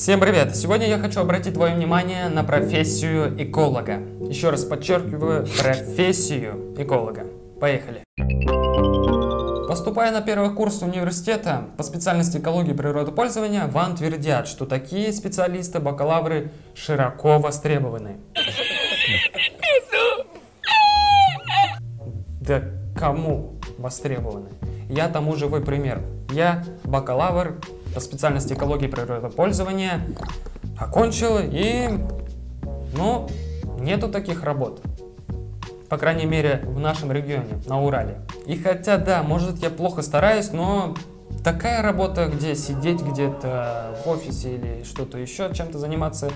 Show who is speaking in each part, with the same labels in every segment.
Speaker 1: Всем привет! Сегодня я хочу обратить твое внимание на профессию эколога. Еще раз подчеркиваю, профессию эколога. Поехали! Поступая на первый курс университета по специальности экологии и природопользования, вам твердят, что такие специалисты, бакалавры широко востребованы. Да кому востребованы? Я тому живой пример. Я бакалавр по специальности экологии и природопользования окончил и, ну, нету таких работ. По крайней мере, в нашем регионе, на Урале. И хотя, да, может я плохо стараюсь, но такая работа, где сидеть где-то в офисе или что-то еще, чем-то заниматься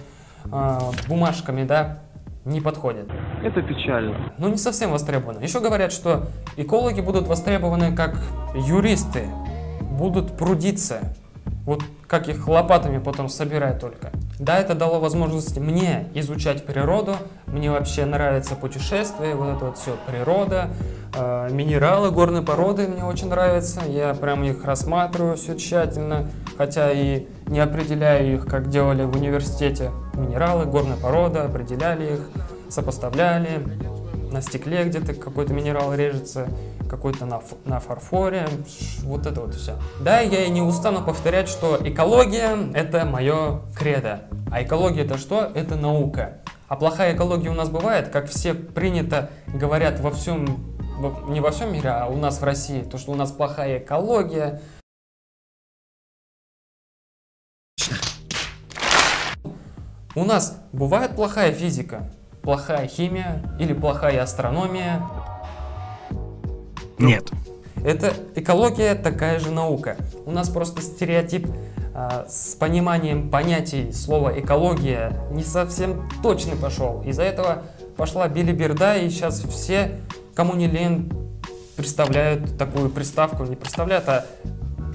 Speaker 1: э, бумажками, да, не подходит.
Speaker 2: Это печально.
Speaker 1: Ну, не совсем востребовано. Еще говорят, что экологи будут востребованы как юристы, будут прудиться. Вот как их лопатами потом собирать только. Да, это дало возможность мне изучать природу. Мне вообще нравится путешествие, вот это вот все, природа, э, минералы, горные породы мне очень нравятся. Я прям их рассматриваю все тщательно, хотя и не определяю их, как делали в университете. Минералы, горная порода, определяли их, сопоставляли. На стекле где-то какой-то минерал режется какой-то на, на фарфоре, вот это вот все. Да, я и не устану повторять, что экология – это мое кредо. А экология – это что? Это наука. А плохая экология у нас бывает, как все принято говорят во всем, не во всем мире, а у нас в России, то, что у нас плохая экология. У нас бывает плохая физика, плохая химия или плохая астрономия.
Speaker 3: Нет.
Speaker 1: Это экология такая же наука. У нас просто стереотип э, с пониманием понятий слова экология не совсем точный пошел. Из-за этого пошла билиберда, и сейчас все, кому не лень, представляют такую приставку, не представляют, а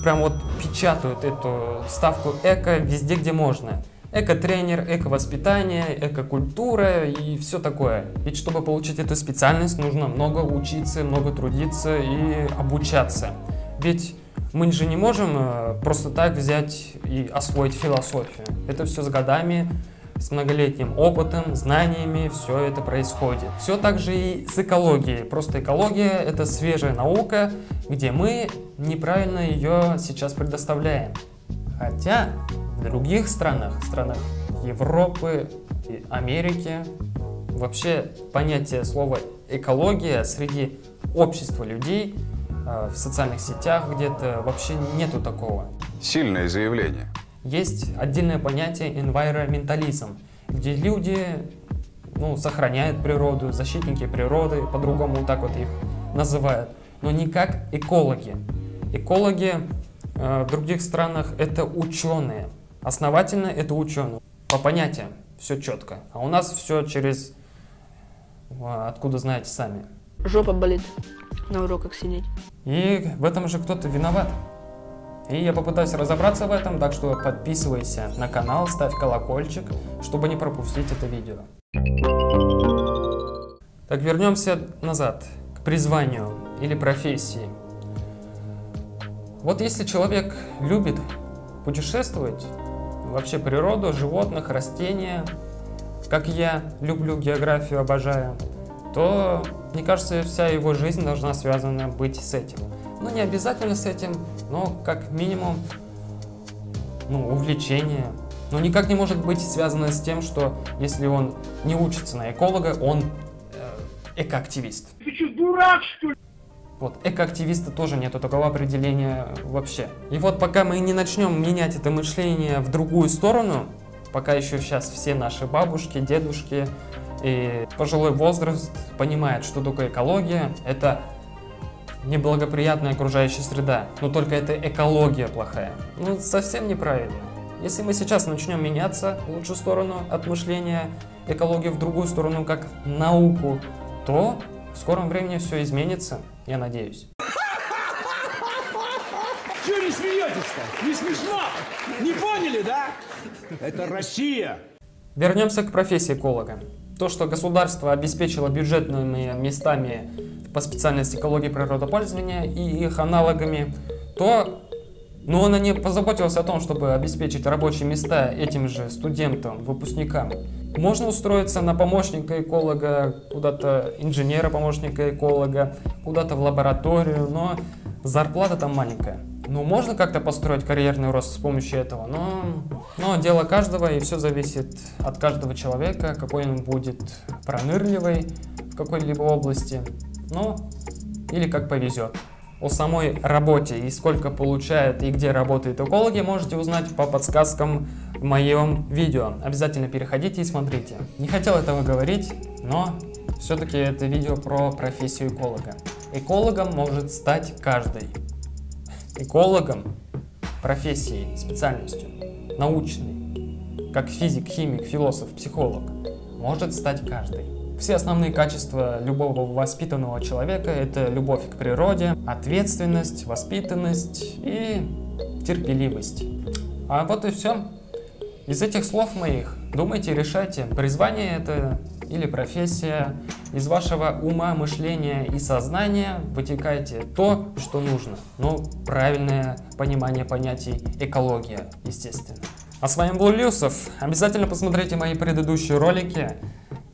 Speaker 1: прям вот печатают эту ставку эко везде, где можно. Эко-тренер, эко-воспитание, эко-культура и все такое. Ведь чтобы получить эту специальность, нужно много учиться, много трудиться и обучаться. Ведь мы же не можем э, просто так взять и освоить философию. Это все с годами, с многолетним опытом, знаниями все это происходит. Все так же и с экологией. Просто экология – это свежая наука, где мы неправильно ее сейчас предоставляем. Хотя в других странах, странах Европы Америки, вообще понятие слова экология среди общества людей э, в социальных сетях где-то вообще нету такого.
Speaker 4: Сильное заявление.
Speaker 1: Есть отдельное понятие environmentalism, где люди ну, сохраняют природу, защитники природы, по-другому так вот их называют, но не как экологи. Экологи э, в других странах это ученые, Основательно это ученые. По понятиям все четко. А у нас все через... Откуда знаете сами.
Speaker 5: Жопа болит на уроках сидеть.
Speaker 1: И в этом же кто-то виноват. И я попытаюсь разобраться в этом, так что подписывайся на канал, ставь колокольчик, чтобы не пропустить это видео. Так, вернемся назад, к призванию или профессии. Вот если человек любит путешествовать, вообще природу, животных, растения, как я люблю географию, обожаю, то, мне кажется, вся его жизнь должна связана быть с этим. Ну, не обязательно с этим, но как минимум ну, увлечение. Но никак не может быть связано с тем, что если он не учится на эколога, он э, экоактивист.
Speaker 2: Ты что, дурак, что ли?
Speaker 1: Вот, экоактивиста тоже нету такого определения вообще. И вот пока мы не начнем менять это мышление в другую сторону, пока еще сейчас все наши бабушки, дедушки и пожилой возраст понимают, что такое экология, это неблагоприятная окружающая среда, но только это экология плохая. Ну, совсем неправильно. Если мы сейчас начнем меняться в лучшую сторону от мышления экологии в другую сторону, как науку, то в скором времени все изменится, я надеюсь.
Speaker 6: Чего не смеетесь-то? Не смешно? Не поняли, да? Это Россия.
Speaker 1: Вернемся к профессии эколога. То, что государство обеспечило бюджетными местами по специальности экологии природопользования и их аналогами, то Но она не позаботилась о том, чтобы обеспечить рабочие места этим же студентам, выпускникам. Можно устроиться на помощника эколога, куда-то инженера-помощника эколога, куда-то в лабораторию, но зарплата там маленькая. Ну, можно как-то построить карьерный рост с помощью этого, но, но дело каждого, и все зависит от каждого человека, какой он будет пронырливый в какой-либо области, ну, или как повезет. О самой работе и сколько получают и где работают экологи можете узнать по подсказкам в моем видео. Обязательно переходите и смотрите. Не хотел этого говорить, но все-таки это видео про профессию эколога. Экологом может стать каждый экологом, профессией, специальностью, научной, как физик, химик, философ, психолог, может стать каждый. Все основные качества любого воспитанного человека – это любовь к природе, ответственность, воспитанность и терпеливость. А вот и все. Из этих слов моих думайте, решайте, призвание это или профессия. Из вашего ума, мышления и сознания вытекайте то, что нужно. Ну, правильное понимание понятий экология, естественно. А с вами был Люсов. Обязательно посмотрите мои предыдущие ролики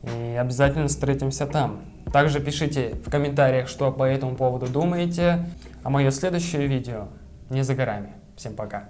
Speaker 1: и обязательно встретимся там. Также пишите в комментариях, что по этому поводу думаете. А мое следующее видео не за горами. Всем пока.